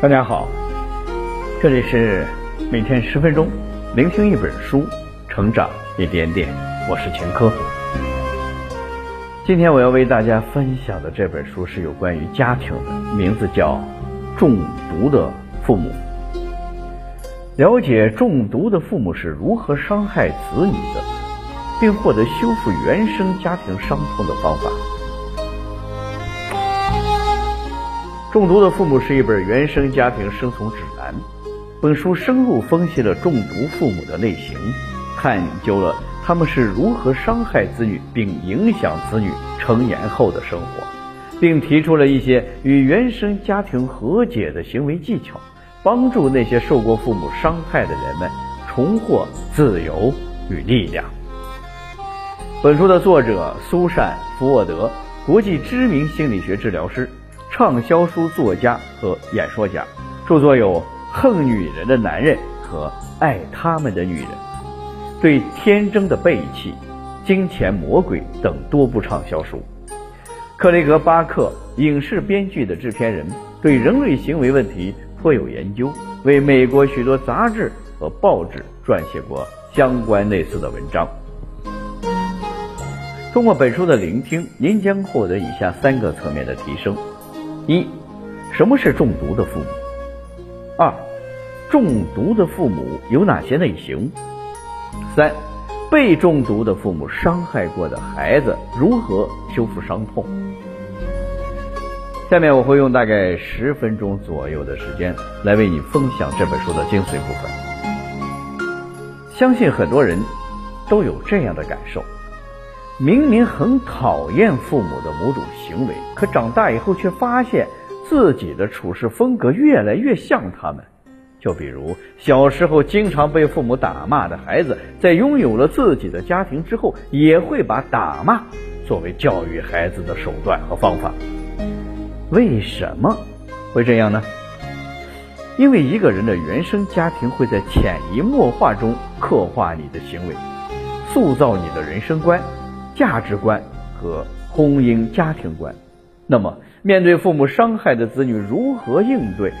大家好，这里是每天十分钟，聆听一本书，成长一点点。我是钱科。今天我要为大家分享的这本书是有关于家庭的，名字叫《中毒的父母》。了解中毒的父母是如何伤害子女的，并获得修复原生家庭伤痛的方法。中毒的父母是一本原生家庭生存指南。本书深入分析了中毒父母的类型，探究了他们是如何伤害子女并影响子女成年后的生活，并提出了一些与原生家庭和解的行为技巧，帮助那些受过父母伤害的人们重获自由与力量。本书的作者苏珊·福沃德，国际知名心理学治疗师。畅销书作家和演说家，著作有《恨女人的男人》和《爱他们的女人》，对天真的背弃、金钱魔鬼等多部畅销书。克雷格·巴克，影视编剧的制片人，对人类行为问题颇有研究，为美国许多杂志和报纸撰写过相关类似的文章。通过本书的聆听，您将获得以下三个层面的提升。一，什么是中毒的父母？二，中毒的父母有哪些类型？三，被中毒的父母伤害过的孩子如何修复伤痛？下面我会用大概十分钟左右的时间来为你分享这本书的精髓部分。相信很多人都有这样的感受。明明很讨厌父母的某种行为，可长大以后却发现自己的处事风格越来越像他们。就比如小时候经常被父母打骂的孩子，在拥有了自己的家庭之后，也会把打骂作为教育孩子的手段和方法。为什么会这样呢？因为一个人的原生家庭会在潜移默化中刻画你的行为，塑造你的人生观。价值观和婚姻家庭观，那么面对父母伤害的子女如何应对？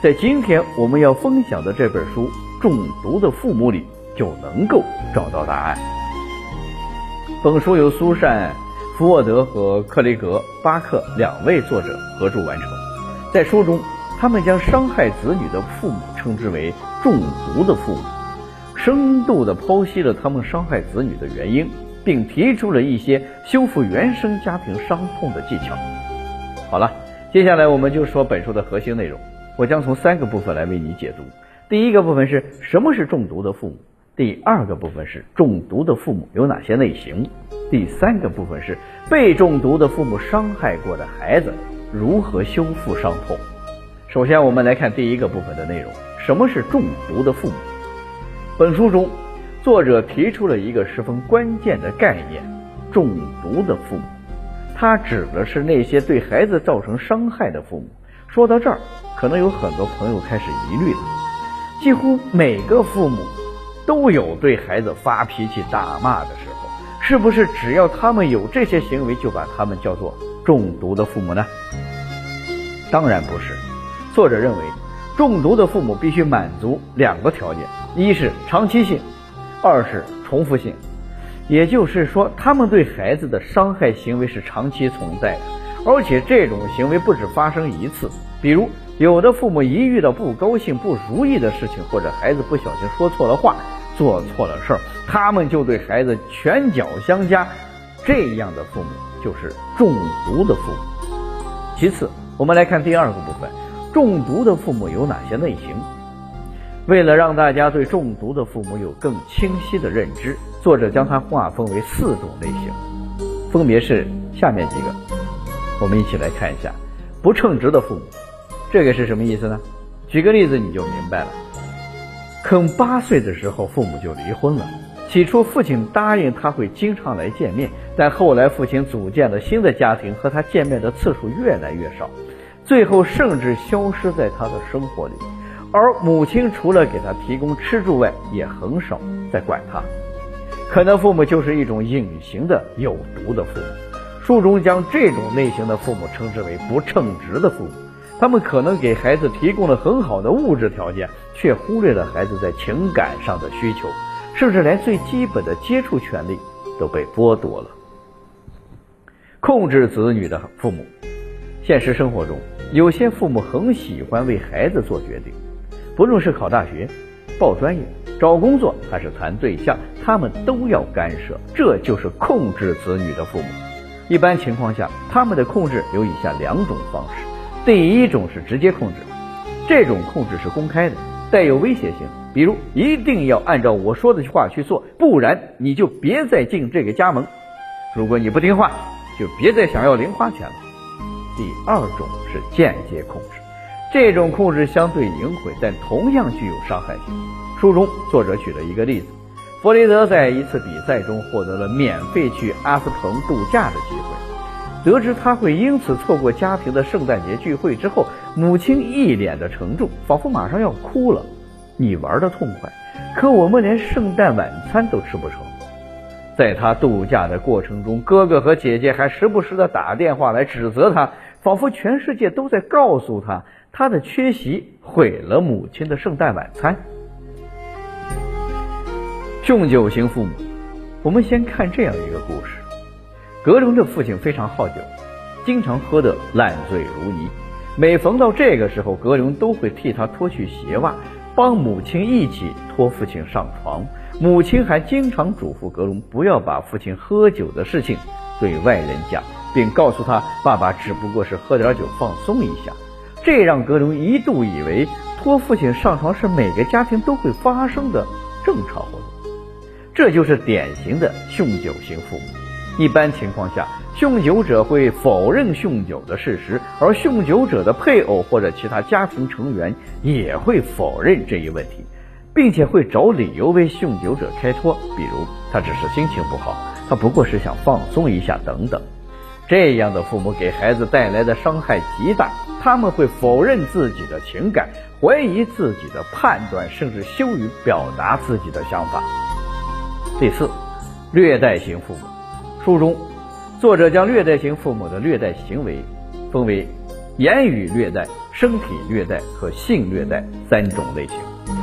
在今天我们要分享的这本书《中毒的父母》里就能够找到答案。本书由苏珊·福沃德和克雷格·巴克两位作者合著完成。在书中，他们将伤害子女的父母称之为“中毒的父母”，深度地剖析了他们伤害子女的原因。并提出了一些修复原生家庭伤痛的技巧。好了，接下来我们就说本书的核心内容。我将从三个部分来为你解读。第一个部分是什么是中毒的父母？第二个部分是中毒的父母有哪些类型？第三个部分是被中毒的父母伤害过的孩子如何修复伤痛。首先，我们来看第一个部分的内容：什么是中毒的父母？本书中。作者提出了一个十分关键的概念：中毒的父母。他指的是那些对孩子造成伤害的父母。说到这儿，可能有很多朋友开始疑虑了。几乎每个父母都有对孩子发脾气、打骂的时候，是不是只要他们有这些行为，就把他们叫做中毒的父母呢？当然不是。作者认为，中毒的父母必须满足两个条件：一是长期性。二是重复性，也就是说，他们对孩子的伤害行为是长期存在的，而且这种行为不止发生一次。比如，有的父母一遇到不高兴、不如意的事情，或者孩子不小心说错了话、做错了事儿，他们就对孩子拳脚相加。这样的父母就是中毒的父母。其次，我们来看第二个部分：中毒的父母有哪些类型？为了让大家对中毒的父母有更清晰的认知，作者将它划分为四种类型，分别是下面几个。我们一起来看一下，不称职的父母，这个是什么意思呢？举个例子你就明白了。肯八岁的时候，父母就离婚了。起初，父亲答应他会经常来见面，但后来父亲组建了新的家庭，和他见面的次数越来越少，最后甚至消失在他的生活里。而母亲除了给他提供吃住外，也很少再管他。可能父母就是一种隐形的有毒的父母。书中将这种类型的父母称之为不称职的父母，他们可能给孩子提供了很好的物质条件，却忽略了孩子在情感上的需求，甚至连最基本的接触权利都被剥夺了。控制子女的父母，现实生活中，有些父母很喜欢为孩子做决定，不论是考大学、报专业、找工作还是谈对象，他们都要干涉，这就是控制子女的父母。一般情况下，他们的控制有以下两种方式：第一种是直接控制，这种控制是公开的，带有威胁性，比如一定要按照我说的话去做，不然你就别再进这个家门。如果你不听话。就别再想要零花钱了。第二种是间接控制，这种控制相对隐晦，但同样具有伤害性。书中作者举了一个例子：弗雷德在一次比赛中获得了免费去阿斯彭度假的机会，得知他会因此错过家庭的圣诞节聚会之后，母亲一脸的沉重，仿佛马上要哭了。你玩的痛快，可我们连圣诞晚餐都吃不成。在他度假的过程中，哥哥和姐姐还时不时的打电话来指责他，仿佛全世界都在告诉他，他的缺席毁了母亲的圣诞晚餐。酗酒型父母，我们先看这样一个故事：格荣的父亲非常好酒，经常喝得烂醉如泥。每逢到这个时候，格荣都会替他脱去鞋袜，帮母亲一起拖父亲上床。母亲还经常嘱咐格隆不要把父亲喝酒的事情对外人讲，并告诉他爸爸只不过是喝点酒放松一下。这让格隆一度以为托父亲上床是每个家庭都会发生的正常活动。这就是典型的酗酒型父母。一般情况下，酗酒者会否认酗酒的事实，而酗酒者的配偶或者其他家庭成员也会否认这一问题。并且会找理由为酗酒者开脱，比如他只是心情不好，他不过是想放松一下等等。这样的父母给孩子带来的伤害极大，他们会否认自己的情感，怀疑自己的判断，甚至羞于表达自己的想法。第四，虐待型父母。书中，作者将虐待型父母的虐待行为分为言语虐待、身体虐待和性虐待三种类型。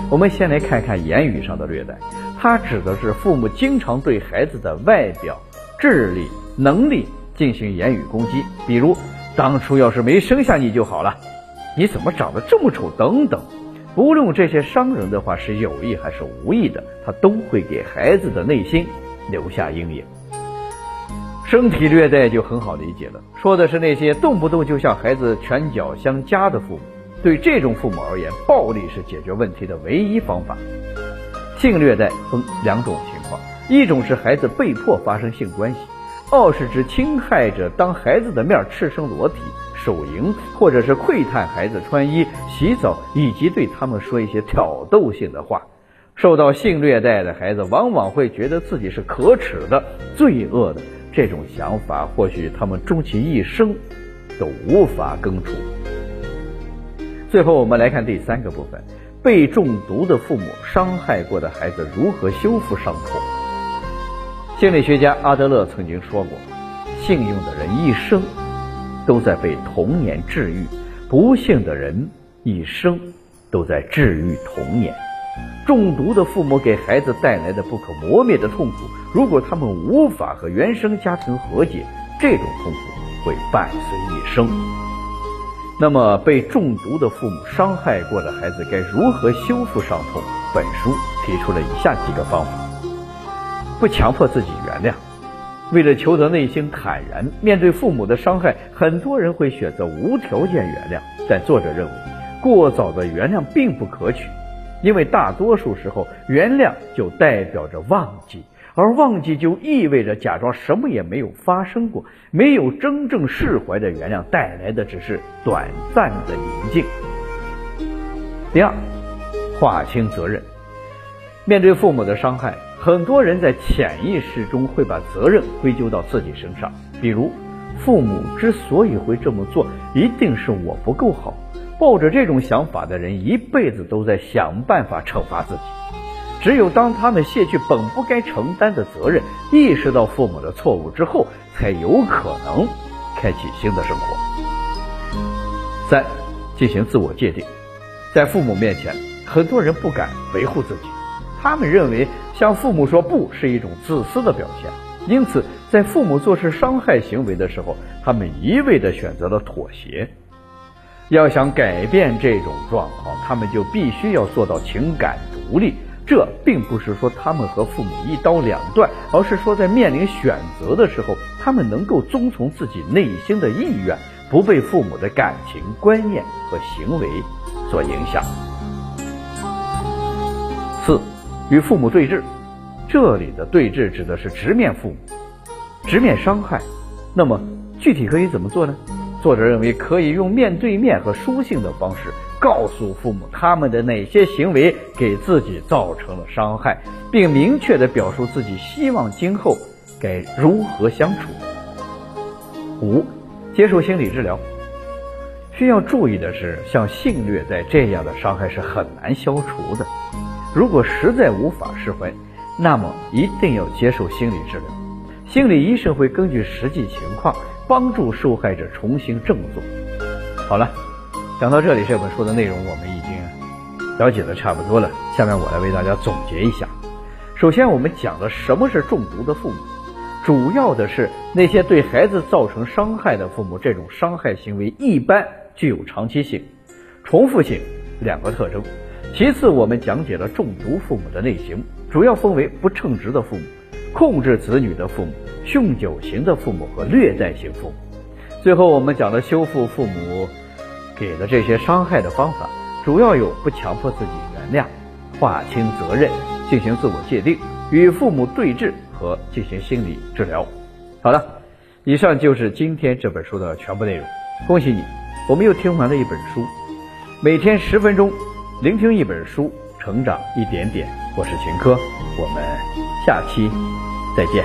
我们先来看看言语上的虐待，它指的是父母经常对孩子的外表、智力、能力进行言语攻击，比如“当初要是没生下你就好了”，“你怎么长得这么丑”等等。不论这些伤人的话是有意还是无意的，他都会给孩子的内心留下阴影。身体虐待就很好理解了，说的是那些动不动就向孩子拳脚相加的父母。对这种父母而言，暴力是解决问题的唯一方法。性虐待分两种情况：一种是孩子被迫发生性关系；二是指侵害者当孩子的面赤身裸体、手淫，或者是窥探孩子穿衣、洗澡，以及对他们说一些挑逗性的话。受到性虐待的孩子往往会觉得自己是可耻的、罪恶的，这种想法或许他们终其一生都无法根除。最后，我们来看第三个部分：被中毒的父母伤害过的孩子如何修复伤口。心理学家阿德勒曾经说过，幸运的人一生都在被童年治愈，不幸的人一生都在治愈童年。中毒的父母给孩子带来的不可磨灭的痛苦，如果他们无法和原生家庭和解，这种痛苦会伴随一生。那么，被中毒的父母伤害过的孩子该如何修复伤痛？本书提出了以下几个方法：不强迫自己原谅。为了求得内心坦然，面对父母的伤害，很多人会选择无条件原谅。但作者认为，过早的原谅并不可取，因为大多数时候，原谅就代表着忘记。而忘记就意味着假装什么也没有发生过，没有真正释怀的原谅带来的只是短暂的宁静。第二，划清责任。面对父母的伤害，很多人在潜意识中会把责任归咎到自己身上，比如父母之所以会这么做，一定是我不够好。抱着这种想法的人，一辈子都在想办法惩罚自己。只有当他们卸去本不该承担的责任，意识到父母的错误之后，才有可能开启新的生活。三，进行自我界定。在父母面前，很多人不敢维护自己，他们认为向父母说不是一种自私的表现，因此在父母做出伤害行为的时候，他们一味的选择了妥协。要想改变这种状况，他们就必须要做到情感独立。这并不是说他们和父母一刀两断，而是说在面临选择的时候，他们能够遵从自己内心的意愿，不被父母的感情、观念和行为所影响。四，与父母对峙，这里的对峙指的是直面父母，直面伤害。那么具体可以怎么做呢？作者认为可以用面对面和书信的方式。告诉父母他们的哪些行为给自己造成了伤害，并明确的表述自己希望今后该如何相处。五、接受心理治疗。需要注意的是，像性虐待这样的伤害是很难消除的。如果实在无法释怀，那么一定要接受心理治疗。心理医生会根据实际情况帮助受害者重新振作。好了。讲到这里，这本书的内容我们已经了解的差不多了。下面我来为大家总结一下。首先，我们讲了什么是中毒的父母，主要的是那些对孩子造成伤害的父母，这种伤害行为一般具有长期性、重复性两个特征。其次，我们讲解了中毒父母的类型，主要分为不称职的父母、控制子女的父母、酗酒型的父母和虐待型父母。最后，我们讲了修复父母。给的这些伤害的方法，主要有不强迫自己原谅、划清责任、进行自我界定、与父母对峙和进行心理治疗。好了，以上就是今天这本书的全部内容。恭喜你，我们又听完了一本书。每天十分钟，聆听一本书，成长一点点。我是秦科，我们下期再见。